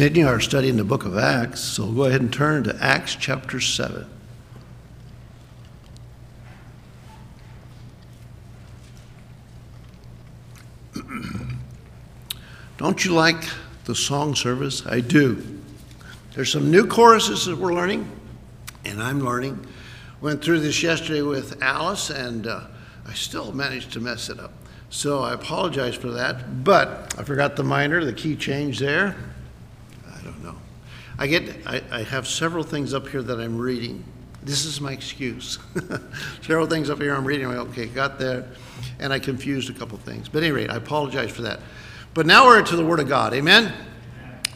Continuing our study in the book of Acts, so we'll go ahead and turn to Acts chapter 7. Don't you like the song service? I do. There's some new choruses that we're learning, and I'm learning. Went through this yesterday with Alice, and uh, I still managed to mess it up. So I apologize for that, but I forgot the minor, the key change there. I get, I, I have several things up here that I'm reading. This is my excuse. several things up here I'm reading. I'm like, okay, got there, and I confused a couple things. But anyway, I apologize for that. But now we're into the Word of God. Amen?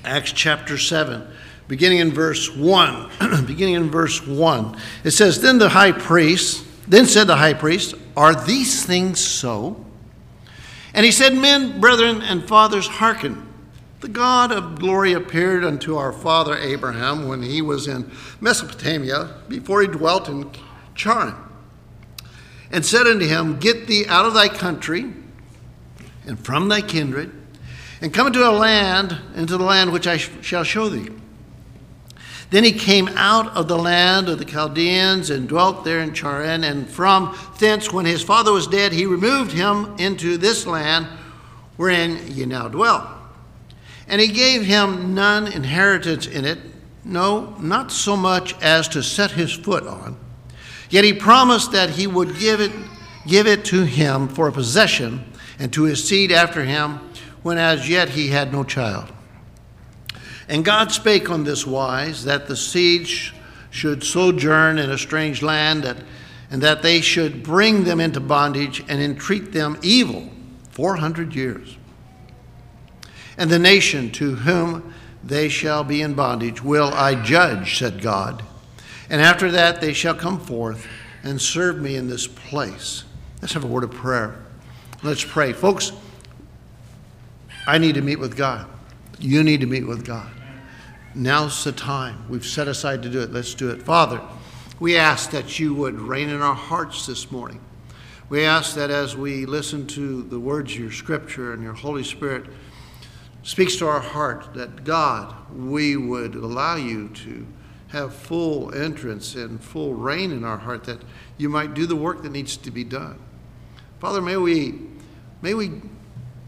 Acts chapter 7 beginning in verse 1. beginning in verse 1. It says, Then the high priest, then said the high priest, Are these things so? And he said, Men, brethren, and fathers, hearken. The God of glory appeared unto our father Abraham when he was in Mesopotamia, before he dwelt in Charran, and said unto him, Get thee out of thy country and from thy kindred, and come into a land, into the land which I shall show thee. Then he came out of the land of the Chaldeans and dwelt there in Charran, And from thence, when his father was dead, he removed him into this land wherein ye now dwell. And he gave him none inheritance in it, no, not so much as to set his foot on. Yet he promised that he would give it, give it to him for a possession and to his seed after him, when as yet he had no child. And God spake on this wise that the seed should sojourn in a strange land, that, and that they should bring them into bondage and entreat them evil 400 years. And the nation to whom they shall be in bondage will I judge, said God. And after that they shall come forth and serve me in this place. Let's have a word of prayer. Let's pray. Folks, I need to meet with God. You need to meet with God. Now's the time. We've set aside to do it. Let's do it. Father, we ask that you would reign in our hearts this morning. We ask that as we listen to the words of your scripture and your Holy Spirit speaks to our heart, that God, we would allow you to have full entrance and full reign in our heart, that you might do the work that needs to be done. Father, may we, may we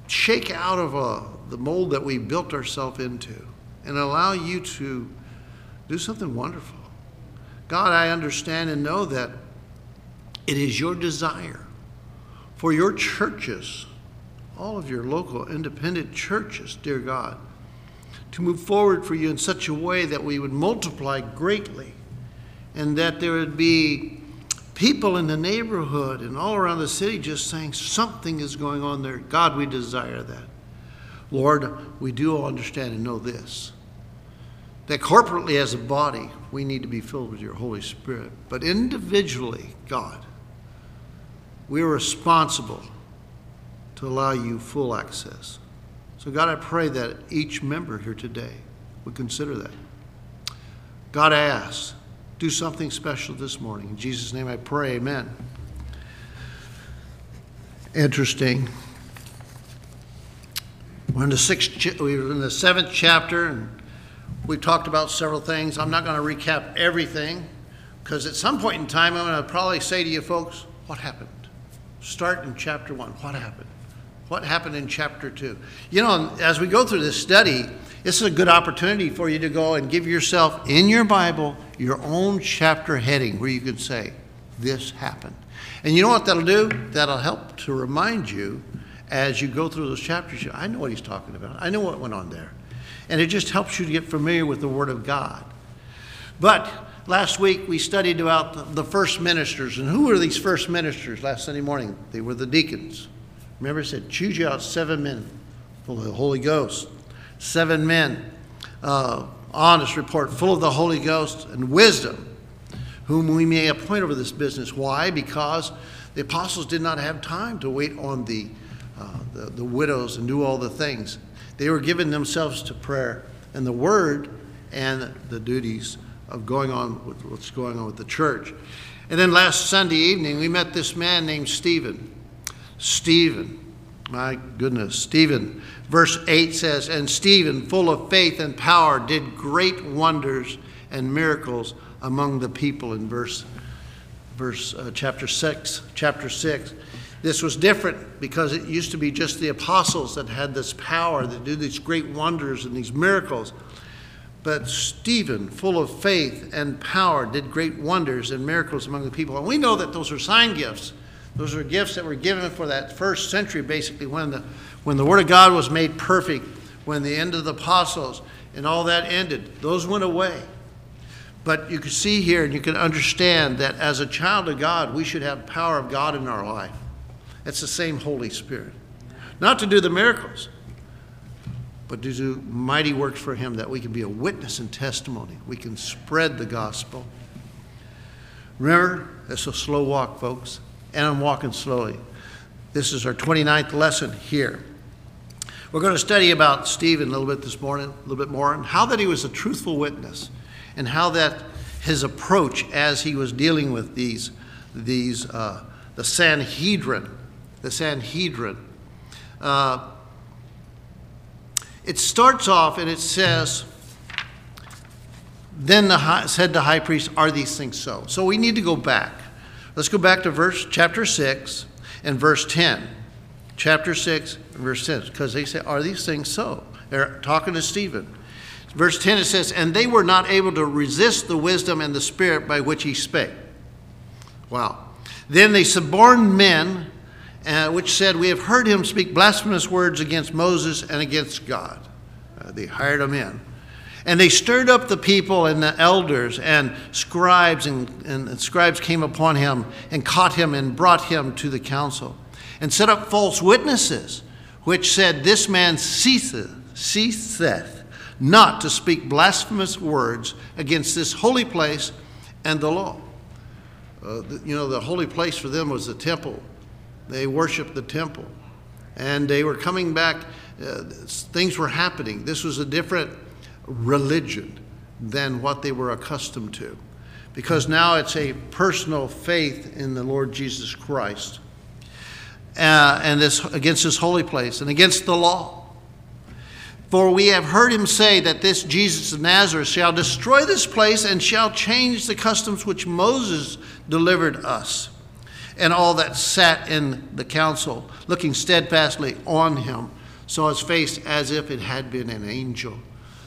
shake out of uh, the mold that we built ourselves into and allow you to do something wonderful. God, I understand and know that it is your desire for your churches, all of your local independent churches, dear God, to move forward for you in such a way that we would multiply greatly and that there would be people in the neighborhood and all around the city just saying something is going on there. God, we desire that. Lord, we do understand and know this that corporately as a body, we need to be filled with your Holy Spirit. But individually, God, we're responsible to allow you full access. So, God, I pray that each member here today would consider that. God, I ask, do something special this morning. In Jesus' name I pray, amen. Interesting. We're in the sixth, we're in the seventh chapter, and We've talked about several things. I'm not going to recap everything because at some point in time, I'm going to probably say to you folks, what happened? Start in chapter one. What happened? What happened in chapter two? You know, as we go through this study, this is a good opportunity for you to go and give yourself in your Bible your own chapter heading where you can say, This happened. And you know what that'll do? That'll help to remind you as you go through those chapters. I know what he's talking about, I know what went on there and it just helps you to get familiar with the Word of God. But last week we studied about the first ministers, and who were these first ministers last Sunday morning? They were the deacons. Remember, it said, choose you out seven men full of the Holy Ghost. Seven men, uh, honest report, full of the Holy Ghost and wisdom, whom we may appoint over this business. Why? Because the apostles did not have time to wait on the, uh, the, the widows and do all the things. They were giving themselves to prayer and the word and the duties of going on with what's going on with the church. And then last Sunday evening, we met this man named Stephen. Stephen. My goodness. Stephen, verse 8 says, And Stephen, full of faith and power, did great wonders and miracles among the people in verse, verse uh, chapter 6. Chapter 6. This was different because it used to be just the apostles that had this power that do these great wonders and these miracles. But Stephen, full of faith and power, did great wonders and miracles among the people. And we know that those are sign gifts. Those are gifts that were given for that first century, basically, when the, when the Word of God was made perfect, when the end of the apostles and all that ended. Those went away. But you can see here and you can understand that as a child of God, we should have power of God in our life. It's the same Holy Spirit. Not to do the miracles, but to do mighty works for Him that we can be a witness and testimony. We can spread the gospel. Remember, it's a slow walk, folks, and I'm walking slowly. This is our 29th lesson here. We're going to study about Stephen a little bit this morning, a little bit more, and how that he was a truthful witness, and how that his approach as he was dealing with these, these uh, the Sanhedrin, the Sanhedrin. Uh, it starts off and it says, then the high, said the high priest, Are these things so? So we need to go back. Let's go back to verse chapter 6 and verse 10. Chapter 6 verse 10, because they say, Are these things so? They're talking to Stephen. Verse 10 it says, And they were not able to resist the wisdom and the spirit by which he spake. Wow. Then they suborned men uh, which said, We have heard him speak blasphemous words against Moses and against God. Uh, they hired them in. And they stirred up the people and the elders and scribes, and, and scribes came upon him and caught him and brought him to the council and set up false witnesses, which said, This man ceaseth, ceaseth not to speak blasphemous words against this holy place and the law. Uh, you know, the holy place for them was the temple they worshiped the temple. And they were coming back, uh, things were happening. This was a different religion than what they were accustomed to. Because now it's a personal faith in the Lord Jesus Christ. Uh, and this against this holy place and against the law. For we have heard him say that this Jesus of Nazareth shall destroy this place and shall change the customs which Moses delivered us and all that sat in the council, looking steadfastly on him, saw his face as if it had been an angel.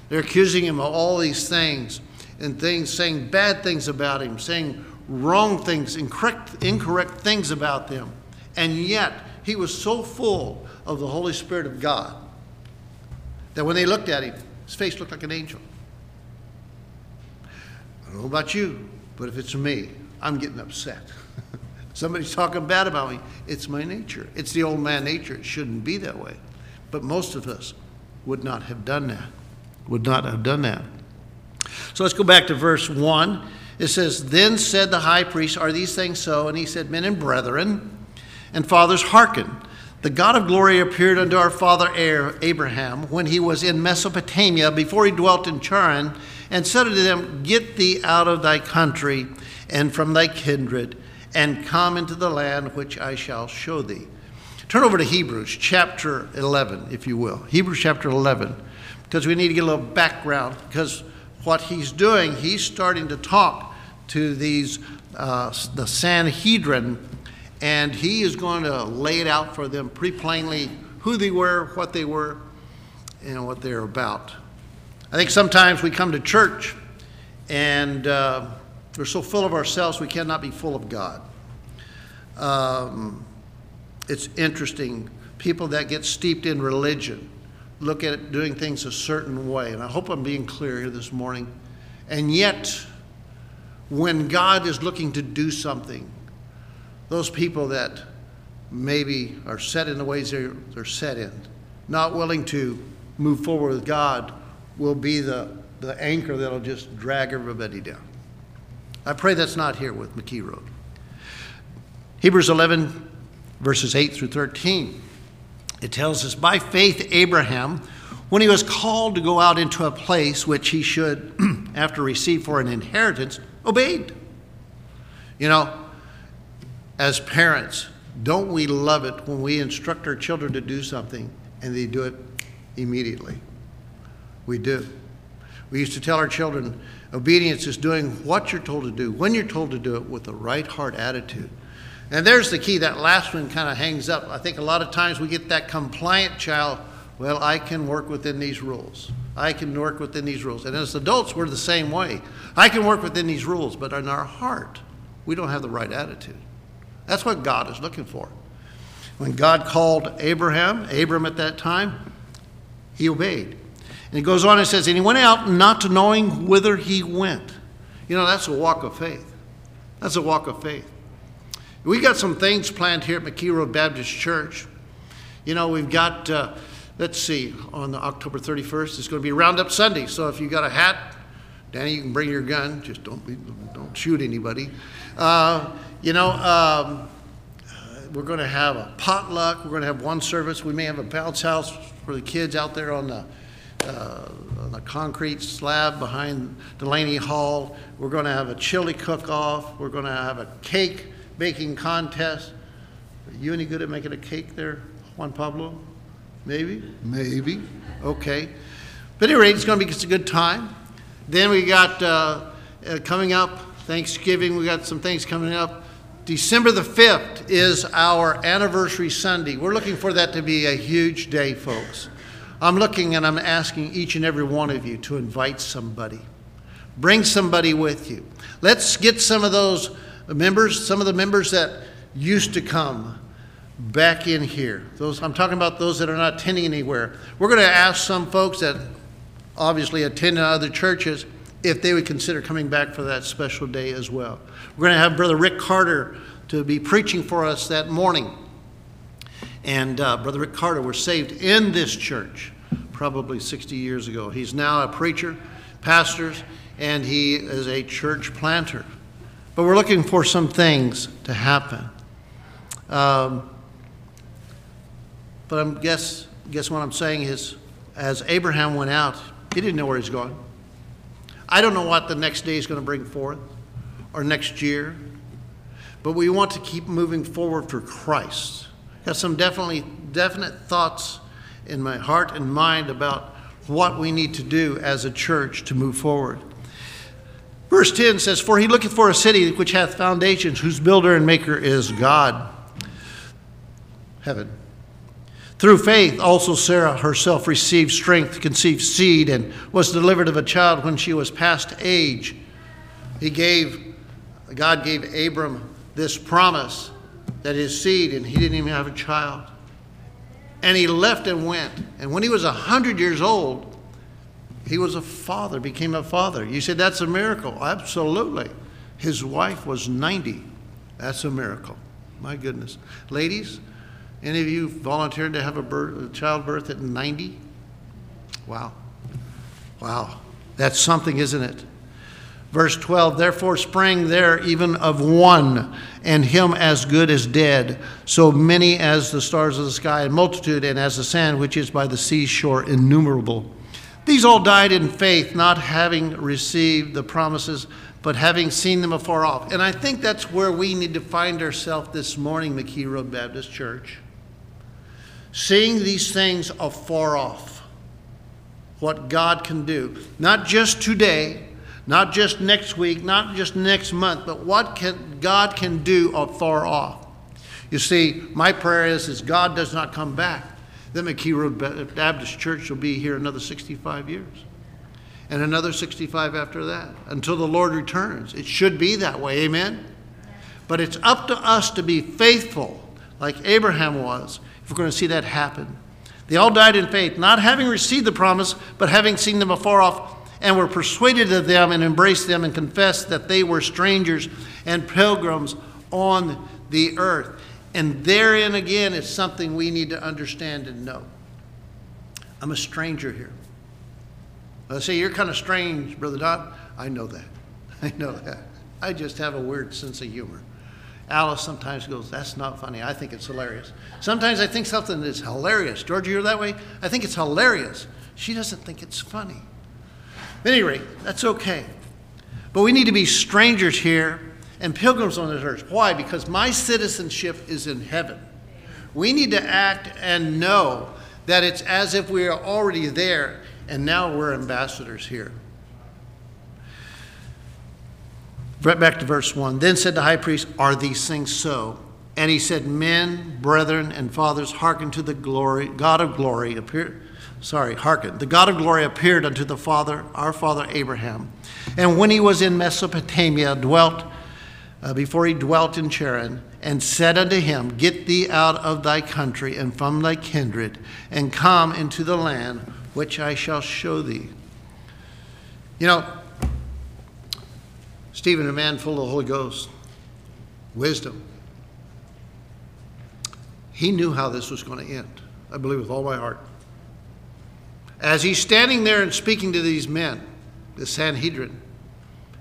They're accusing him of all these things and things, saying bad things about him, saying wrong things, incorrect, incorrect things about them. And yet, he was so full of the Holy Spirit of God that when they looked at him, his face looked like an angel. I don't know about you, but if it's me, I'm getting upset. Somebody's talking bad about me. It's my nature. It's the old man nature. It shouldn't be that way. But most of us would not have done that. Would not have done that. So let's go back to verse 1. It says, Then said the high priest, Are these things so? And he said, Men and brethren and fathers, hearken. The God of glory appeared unto our father Abraham when he was in Mesopotamia, before he dwelt in Charran, and said unto them, Get thee out of thy country and from thy kindred and come into the land which I shall show thee. Turn over to Hebrews chapter 11, if you will. Hebrews chapter 11, because we need to get a little background, because what he's doing, he's starting to talk to these, uh, the Sanhedrin, and he is going to lay it out for them pretty plainly who they were, what they were, and what they're about. I think sometimes we come to church and uh, we're so full of ourselves, we cannot be full of God. Um, it's interesting. People that get steeped in religion look at doing things a certain way. And I hope I'm being clear here this morning. And yet, when God is looking to do something, those people that maybe are set in the ways they're, they're set in, not willing to move forward with God, will be the, the anchor that'll just drag everybody down. I pray that's not here with McKee Road. Hebrews 11, verses 8 through 13. It tells us, By faith, Abraham, when he was called to go out into a place which he should, after receive for an inheritance, obeyed. You know, as parents, don't we love it when we instruct our children to do something and they do it immediately? We do. We used to tell our children obedience is doing what you're told to do, when you're told to do it, with the right heart attitude. And there's the key. That last one kind of hangs up. I think a lot of times we get that compliant child. Well, I can work within these rules. I can work within these rules. And as adults, we're the same way. I can work within these rules, but in our heart, we don't have the right attitude. That's what God is looking for. When God called Abraham, Abram at that time, he obeyed. And he goes on and says, And he went out not knowing whither he went. You know, that's a walk of faith. That's a walk of faith. We got some things planned here at McKee Road Baptist Church. You know, we've got, uh, let's see, on October 31st, it's going to be Roundup Sunday. So if you got a hat, Danny, you can bring your gun. Just don't be, don't shoot anybody. Uh, you know, um, we're going to have a potluck. We're going to have one service. We may have a bounce house for the kids out there on the uh, on the concrete slab behind Delaney Hall. We're going to have a chili cook-off. We're going to have a cake baking contest. Are you any good at making a cake there, Juan Pablo? Maybe, maybe. Okay. But anyway, it's going to be just a good time. Then we got uh, uh, coming up Thanksgiving. We got some things coming up. December the 5th is our anniversary Sunday. We're looking for that to be a huge day, folks. I'm looking and I'm asking each and every one of you to invite somebody. Bring somebody with you. Let's get some of those members, some of the members that used to come back in here. Those I'm talking about those that are not attending anywhere. We're going to ask some folks that obviously attend other churches if they would consider coming back for that special day as well. We're going to have Brother Rick Carter to be preaching for us that morning. And uh, Brother Rick Carter was saved in this church probably 60 years ago. He's now a preacher, pastors, and he is a church planter. But we're looking for some things to happen. Um, but I guess, guess what I'm saying is, as Abraham went out, he didn't know where he's going. I don't know what the next day is going to bring forth or next year, but we want to keep moving forward for Christ. Got some definitely definite thoughts in my heart and mind about what we need to do as a church to move forward. Verse 10 says, For he looketh for a city which hath foundations, whose builder and maker is God. Heaven. Through faith, also Sarah herself received strength to conceive seed and was delivered of a child when she was past age. He gave, God gave Abram this promise that his seed, and he didn't even have a child. And he left and went. And when he was 100 years old, he was a father, became a father. You said that's a miracle. Absolutely. His wife was 90. That's a miracle. My goodness. Ladies, any of you volunteered to have a, birth, a childbirth at 90? Wow. Wow. That's something, isn't it? Verse 12, therefore sprang there even of one, and him as good as dead, so many as the stars of the sky, and multitude, and as the sand which is by the seashore, innumerable. These all died in faith, not having received the promises, but having seen them afar off. And I think that's where we need to find ourselves this morning, McKee Road Baptist Church seeing these things afar off, what God can do. Not just today, not just next week, not just next month, but what can, God can do afar off. You see, my prayer is, is God does not come back. Then McKee Road Baptist Church will be here another 65 years. And another 65 after that, until the Lord returns. It should be that way, amen? But it's up to us to be faithful, like Abraham was, if we're going to see that happen. They all died in faith, not having received the promise, but having seen them afar off, and were persuaded of them and embraced them and confessed that they were strangers and pilgrims on the earth. And therein again is something we need to understand and know. I'm a stranger here. I say, You're kind of strange, Brother Don. I know that. I know that. I just have a weird sense of humor. Alice sometimes goes, That's not funny. I think it's hilarious. Sometimes I think something is hilarious. Georgia, you're that way? I think it's hilarious. She doesn't think it's funny. At any rate, that's okay. But we need to be strangers here and pilgrims on this earth. Why? Because my citizenship is in heaven. We need to act and know that it's as if we are already there and now we're ambassadors here. Right back to verse 1. Then said the high priest, Are these things so? And he said, Men, brethren, and fathers, hearken to the glory, God of glory, appear, sorry, hearken. The God of glory appeared unto the father, our father Abraham. And when he was in Mesopotamia, dwelt, uh, before he dwelt in Charran, and said unto him, Get thee out of thy country and from thy kindred, and come into the land which I shall show thee. You know, Stephen, a man full of the Holy Ghost, wisdom, he knew how this was going to end. I believe with all my heart. As he's standing there and speaking to these men, the Sanhedrin,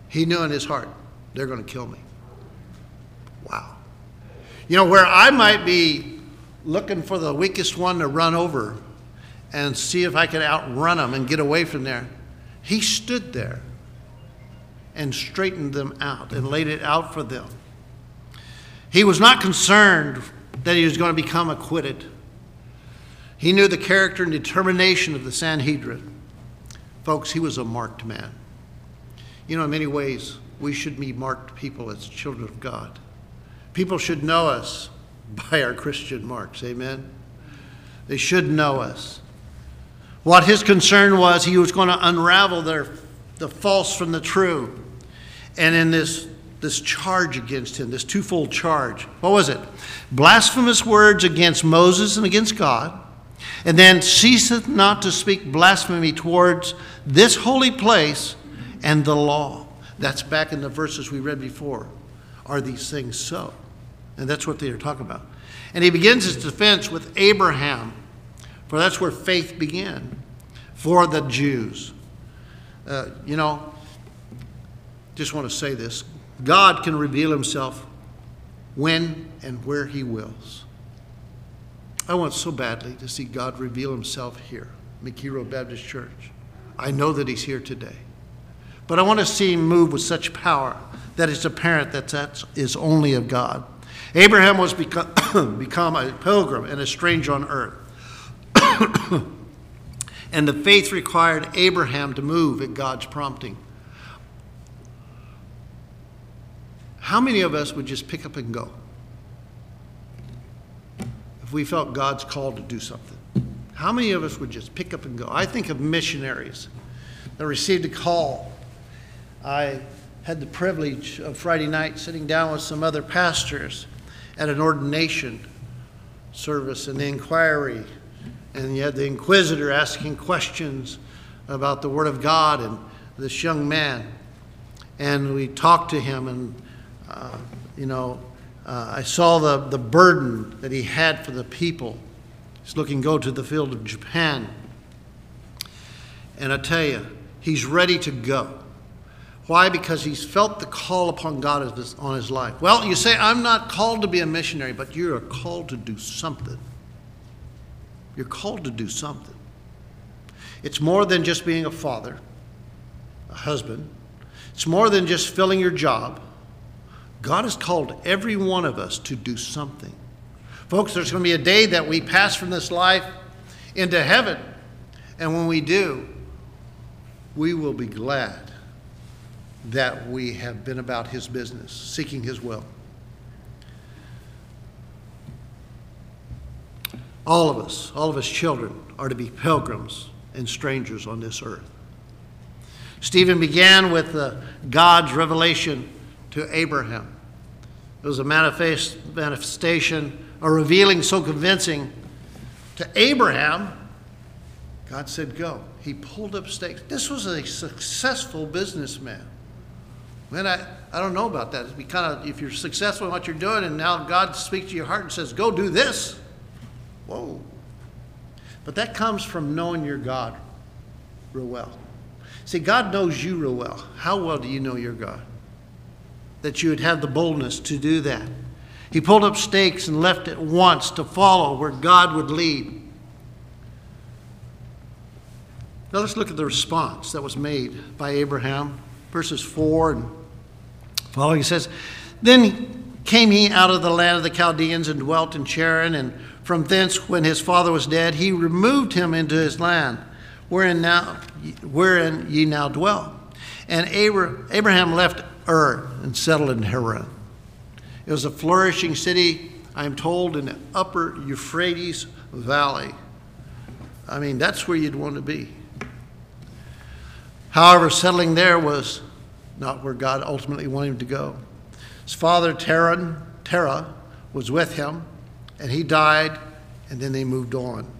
he knew in his heart, they're going to kill me. You know, where I might be looking for the weakest one to run over and see if I could outrun them and get away from there, he stood there and straightened them out and laid it out for them. He was not concerned that he was going to become acquitted. He knew the character and determination of the Sanhedrin. Folks, he was a marked man. You know, in many ways, we should be marked people as children of God. People should know us by our Christian marks. Amen? They should know us. What his concern was, he was going to unravel their, the false from the true. And in this, this charge against him, this twofold charge, what was it? Blasphemous words against Moses and against God, and then ceaseth not to speak blasphemy towards this holy place and the law. That's back in the verses we read before. Are these things so? And that's what they are talking about. And he begins his defense with Abraham, for that's where faith began for the Jews. Uh, you know, just want to say this God can reveal himself when and where he wills. I want so badly to see God reveal himself here, McKee Baptist Church. I know that he's here today. But I want to see him move with such power that it's apparent that that is only of God. Abraham was become, become a pilgrim and a stranger on earth. and the faith required Abraham to move at God's prompting. How many of us would just pick up and go if we felt God's call to do something? How many of us would just pick up and go? I think of missionaries that received a call. I had the privilege of Friday night sitting down with some other pastors at an ordination service and the inquiry, and you had the inquisitor asking questions about the Word of God and this young man. And we talked to him, and, uh, you know, uh, I saw the, the burden that he had for the people. He's looking go to the field of Japan. And I tell you, he's ready to go. Why? Because he's felt the call upon God on his life. Well, you say, I'm not called to be a missionary, but you're called to do something. You're called to do something. It's more than just being a father, a husband. It's more than just filling your job. God has called every one of us to do something. Folks, there's going to be a day that we pass from this life into heaven. And when we do, we will be glad that we have been about his business, seeking his will. All of us, all of us children, are to be pilgrims and strangers on this earth. Stephen began with uh, God's revelation to Abraham. It was a manifest, manifestation, a revealing so convincing to Abraham. God said, Go. He pulled up stakes. This was a successful businessman. Man, I, I don't know about that. It'd be kind of, if you're successful in what you're doing and now God speaks to your heart and says, go do this. Whoa. But that comes from knowing your God real well. See, God knows you real well. How well do you know your God? That you would have the boldness to do that. He pulled up stakes and left at once to follow where God would lead. Now let's look at the response that was made by Abraham, verses 4 and following. He says, Then came he out of the land of the Chaldeans and dwelt in Charran, and from thence, when his father was dead, he removed him into his land, wherein now wherein ye now dwell. And Abraham left Ur and settled in Haran. It was a flourishing city, I am told, in the upper Euphrates Valley. I mean, that's where you'd want to be. However, settling there was not where God ultimately wanted him to go. His father, Terah, Terah was with him, and he died, and then they moved on.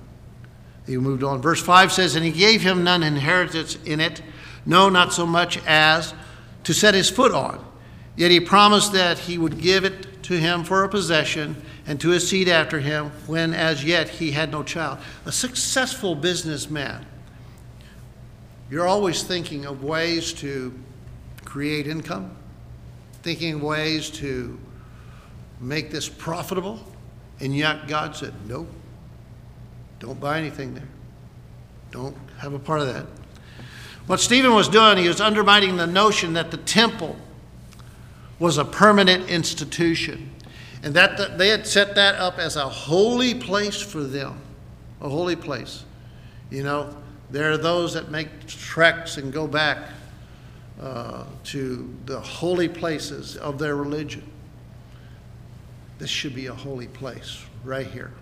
He moved on. Verse 5 says, And he gave him none inheritance in it, no, not so much as to set his foot on. Yet he promised that he would give it to him for a possession and to his seed after him when as yet he had no child. A successful businessman. You're always thinking of ways to create income, thinking of ways to make this profitable, and yet God said, Nope, don't buy anything there. Don't have a part of that. What Stephen was doing, he was undermining the notion that the temple was a permanent institution and that they had set that up as a holy place for them, a holy place. You know, there are those that make treks and go back uh, to the holy places of their religion. This should be a holy place right here.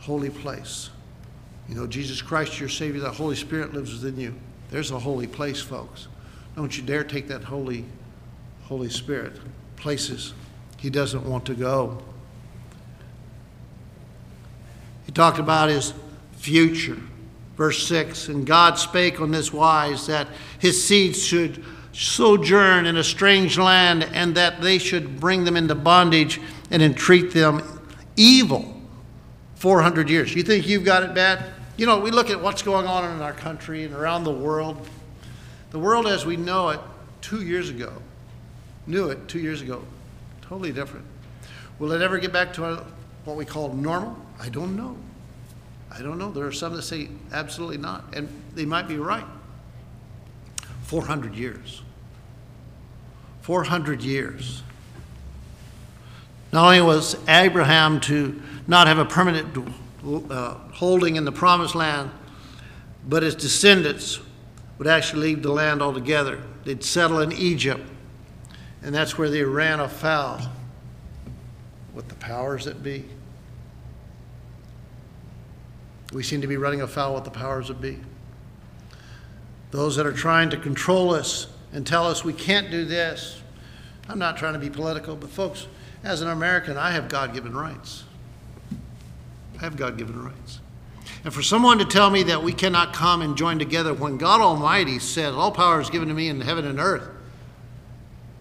Holy place. You know, Jesus Christ, your Savior, the Holy Spirit lives within you. There's a holy place, folks. Don't you dare take that Holy, Holy Spirit places he doesn't want to go. He talked about his future. Verse 6 And God spake on this wise that his seed should sojourn in a strange land, and that they should bring them into bondage and entreat them evil 400 years. You think you've got it bad? You know, we look at what's going on in our country and around the world. The world as we know it two years ago, knew it two years ago, totally different. Will it ever get back to what we call normal? I don't know. I don't know. There are some that say absolutely not, and they might be right. 400 years. 400 years. Not only was Abraham to not have a permanent uh, holding in the promised land, but his descendants would actually leave the land altogether. They'd settle in Egypt, and that's where they ran afoul with the powers that be. We seem to be running afoul with the powers that be. Those that are trying to control us and tell us we can't do this. I'm not trying to be political, but folks, as an American, I have God given rights. I have God given rights. And for someone to tell me that we cannot come and join together when God Almighty said, All power is given to me in heaven and earth,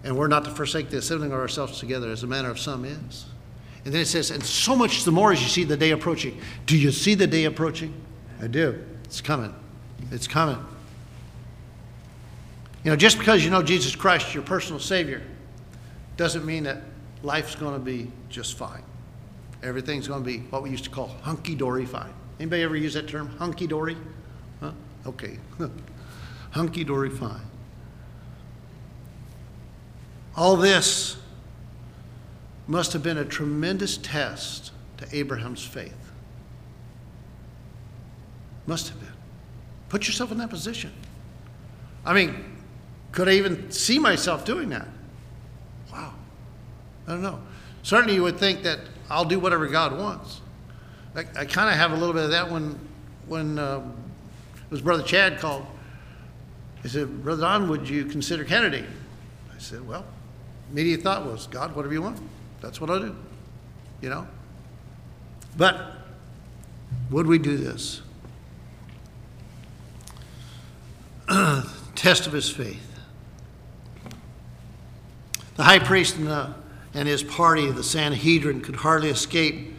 and we're not to forsake the assembling of ourselves together as a manner of some is. And then it says, And so much the more as you see the day approaching. Do you see the day approaching? I do. It's coming. It's coming. You know, just because you know Jesus Christ, your personal Savior, doesn't mean that life's going to be just fine. Everything's going to be what we used to call hunky dory fine. Anybody ever use that term, hunky dory? Huh? Okay. hunky dory fine. All this must have been a tremendous test to Abraham's faith. Must have been. Put yourself in that position. I mean, could I even see myself doing that? Wow. I don't know. Certainly, you would think that I'll do whatever God wants. I, I kind of have a little bit of that when, when um, it was Brother Chad called. He said, Brother Don, would you consider Kennedy? I said, well, immediate thought was, God, whatever you want. That's what I'll do. You know? But would we do this? Test of his faith. The high priest and the and his party, the Sanhedrin, could hardly escape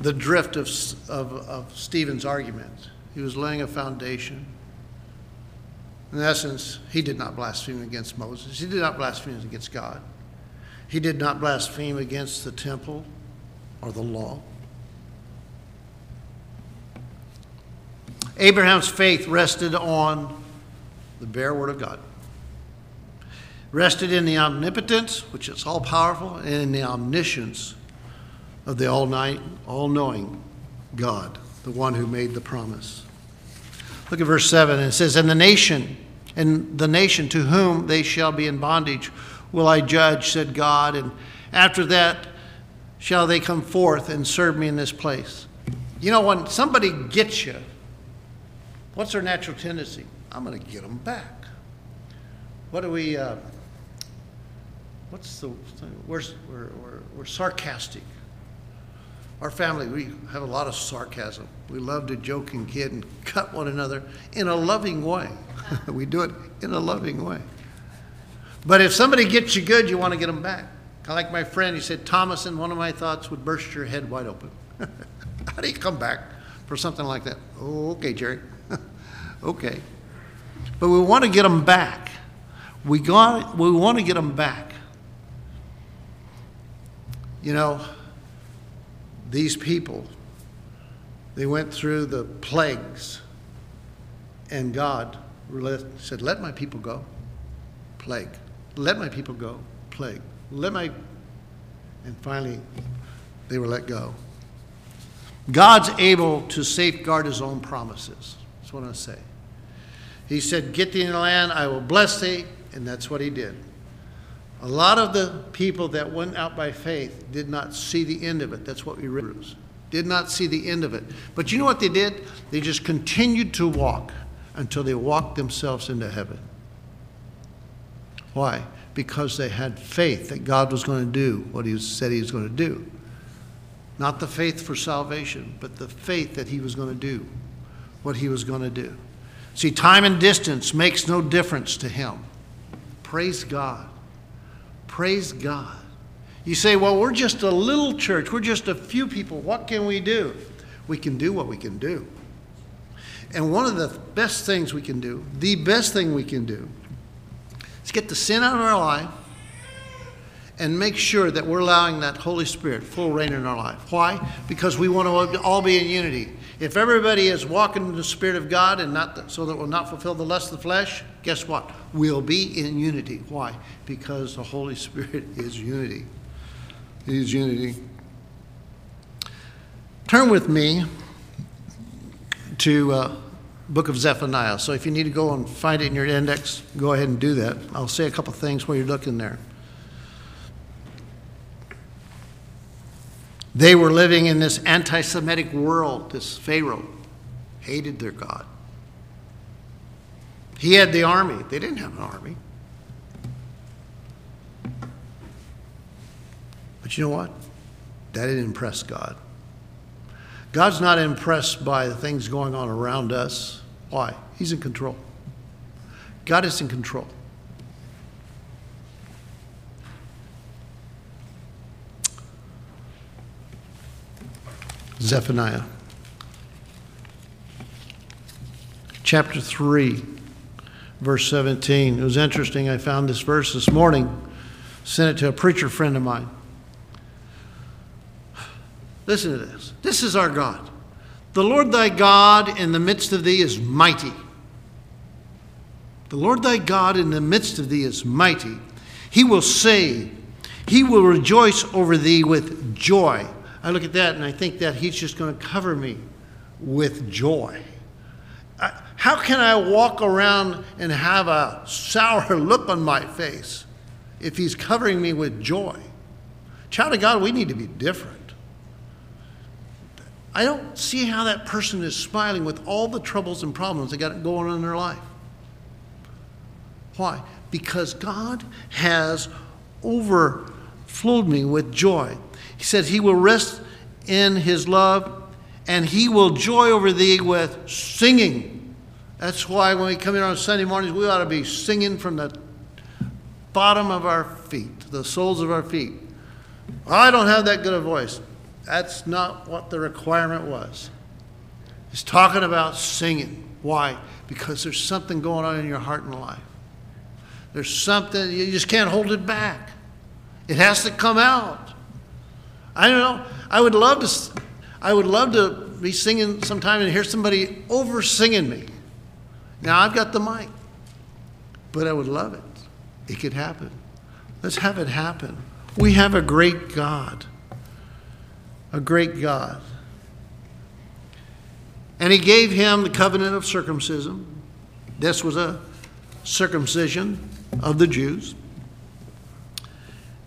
the drift of, of, of Stephen's argument. He was laying a foundation. In essence, he did not blaspheme against Moses. He did not blaspheme against God. He did not blaspheme against the temple or the law. Abraham's faith rested on the bare word of God. rested in the omnipotence, which is all powerful, and in the omniscience of the all night, all knowing God, the one who made the promise. Look at verse 7. and It says, And the nation, and the nation to whom they shall be in bondage, will I judge, said God. And after that shall they come forth and serve me in this place. You know, when somebody gets you, what's their natural tendency? I'm going to get them back. What do we, uh, what's the, we're, we're, we're, we're sarcastic. Our family, we have a lot of sarcasm. We love to joke and kid and cut one another in a loving way. we do it in a loving way. But if somebody gets you good, you want to get them back. Of like my friend, he said, Thomas, and one of my thoughts would burst your head wide open. How do you come back for something like that? Oh, okay, Jerry. okay. But we want to get them back. We, got, we want to get them back. You know, these people, they went through the plagues, and God said, Let my people go. Plague. Let my people go. Plague. Let my. And finally, they were let go. God's able to safeguard his own promises. That's what I say. He said, Get thee in the land, I will bless thee, and that's what he did. A lot of the people that went out by faith did not see the end of it. That's what we read. Did not see the end of it. But you know what they did? They just continued to walk until they walked themselves into heaven. Why? Because they had faith that God was going to do what He said He was going to do. Not the faith for salvation, but the faith that He was going to do what He was going to do. See, time and distance makes no difference to Him. Praise God. Praise God. You say, well, we're just a little church. We're just a few people. What can we do? We can do what we can do. And one of the best things we can do, the best thing we can do, is get the sin out of our life and make sure that we're allowing that Holy Spirit full reign in our life. Why? Because we want to all be in unity. If everybody is walking in the Spirit of God and not the, so that we'll not fulfill the lust of the flesh, guess what? We'll be in unity. Why? Because the Holy Spirit is unity. It is unity. Turn with me to uh, book of Zephaniah. So if you need to go and find it in your index, go ahead and do that. I'll say a couple things while you're looking there. They were living in this anti Semitic world. This Pharaoh hated their God. He had the army, they didn't have an army. But you know what? That didn't impress God. God's not impressed by the things going on around us. Why? He's in control. God is in control. Zephaniah. Chapter 3, verse 17. It was interesting. I found this verse this morning, sent it to a preacher friend of mine. Listen to this. This is our God. The Lord thy God in the midst of thee is mighty. The Lord thy God in the midst of thee is mighty. He will save. He will rejoice over thee with joy. I look at that and I think that He's just going to cover me with joy. How can I walk around and have a sour look on my face if He's covering me with joy? Child of God, we need to be different. I don't see how that person is smiling with all the troubles and problems they got going on in their life. Why? Because God has overflowed me with joy. He says he will rest in his love and he will joy over thee with singing. That's why when we come in on Sunday mornings, we ought to be singing from the bottom of our feet, the soles of our feet. I don't have that good a voice. That's not what the requirement was. He's talking about singing. Why? Because there's something going on in your heart and life. There's something, you just can't hold it back. It has to come out. I don't know. I would love to, I would love to be singing sometime and hear somebody over singing me. Now I've got the mic, but I would love it. It could happen. Let's have it happen. We have a great God. A great God. And he gave him the covenant of circumcision. This was a circumcision of the Jews.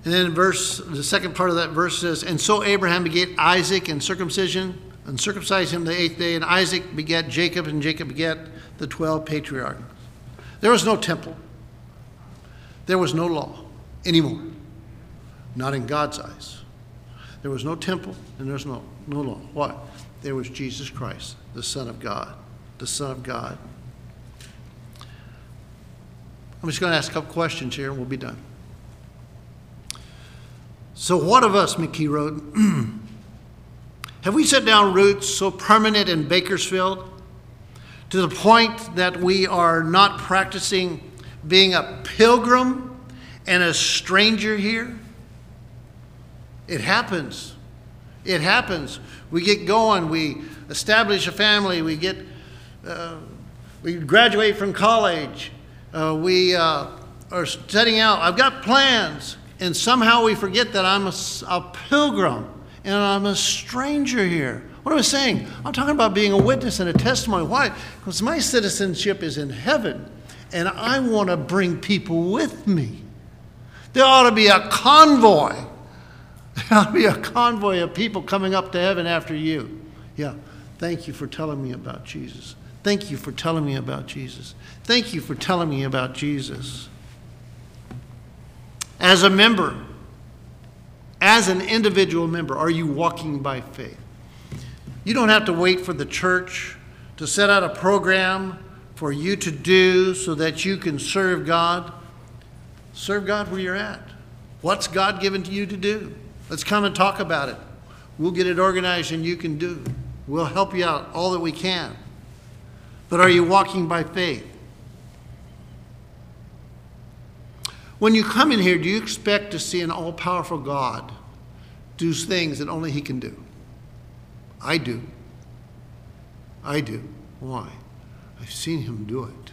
And then verse the second part of that verse says, And so Abraham begat Isaac and circumcision, and circumcised him the eighth day, and Isaac begat Jacob, and Jacob begat the twelve patriarchs. There was no temple. There was no law anymore. Not in God's eyes. There was no temple and there's no, no law. What? There was Jesus Christ, the Son of God. The Son of God. I'm just going to ask a couple questions here and we'll be done. So, what of us, McKee Road, Have we set down roots so permanent in Bakersfield to the point that we are not practicing being a pilgrim and a stranger here? It happens. It happens. We get going, we establish a family, we get, uh, we graduate from college, uh, we uh, are setting out. I've got plans, and somehow we forget that I'm a, a pilgrim and I'm a stranger here. What am I saying? I'm talking about being a witness and a testimony. Why? Because my citizenship is in heaven, and I want to bring people with me. There ought to be a convoy. There ought be a convoy of people coming up to heaven after you. Yeah. Thank you for telling me about Jesus. Thank you for telling me about Jesus. Thank you for telling me about Jesus. As a member, as an individual member, are you walking by faith? You don't have to wait for the church to set out a program for you to do so that you can serve God. Serve God where you're at. What's God given to you to do? Let's come and talk about it. We'll get it organized and you can do. We'll help you out all that we can. But are you walking by faith? When you come in here, do you expect to see an all powerful God do things that only He can do? I do. I do. Why? I've seen Him do it.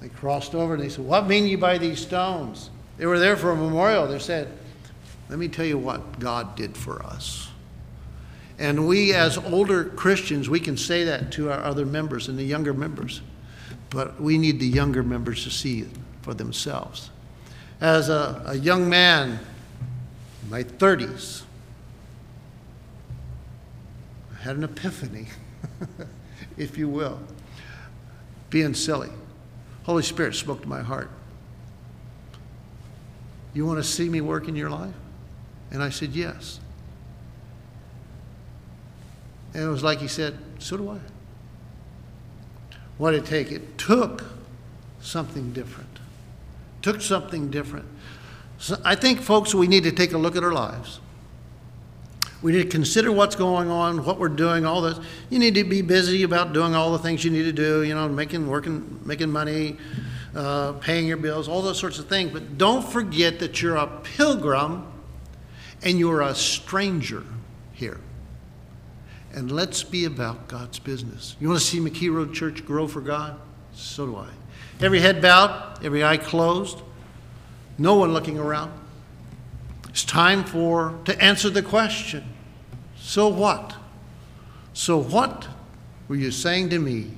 They crossed over and they said, What mean you by these stones? They were there for a memorial. They said, Let me tell you what God did for us. And we, as older Christians, we can say that to our other members and the younger members. But we need the younger members to see it for themselves. As a, a young man, in my 30s, I had an epiphany, if you will, being silly. Holy Spirit spoke to my heart. You want to see me work in your life? And I said, Yes. And it was like he said, So do I. What did it take? It took something different. Took something different. So I think, folks, we need to take a look at our lives. We need to consider what's going on, what we're doing, all this. You need to be busy about doing all the things you need to do, you know, making, working, making money, uh, paying your bills, all those sorts of things. But don't forget that you're a pilgrim and you're a stranger here and let's be about God's business. You want to see McKee Road Church grow for God? So do I. Every head bowed, every eye closed, no one looking around. It's time for to answer the question. So what? So what were you saying to me,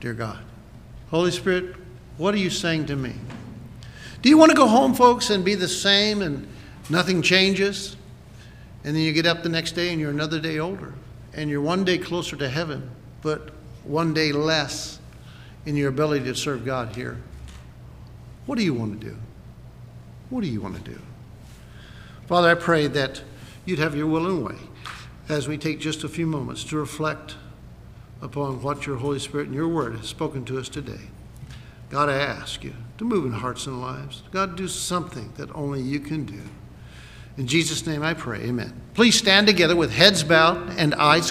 dear God? Holy Spirit, what are you saying to me? Do you want to go home, folks, and be the same and nothing changes? And then you get up the next day and you're another day older. And you're one day closer to heaven, but one day less in your ability to serve God here. What do you want to do? What do you want to do? Father, I pray that you'd have your will and way as we take just a few moments to reflect upon what your Holy Spirit and your word has spoken to us today. God, I ask you to move in hearts and lives. God, do something that only you can do. In Jesus' name I pray, amen. Please stand together with heads bowed and eyes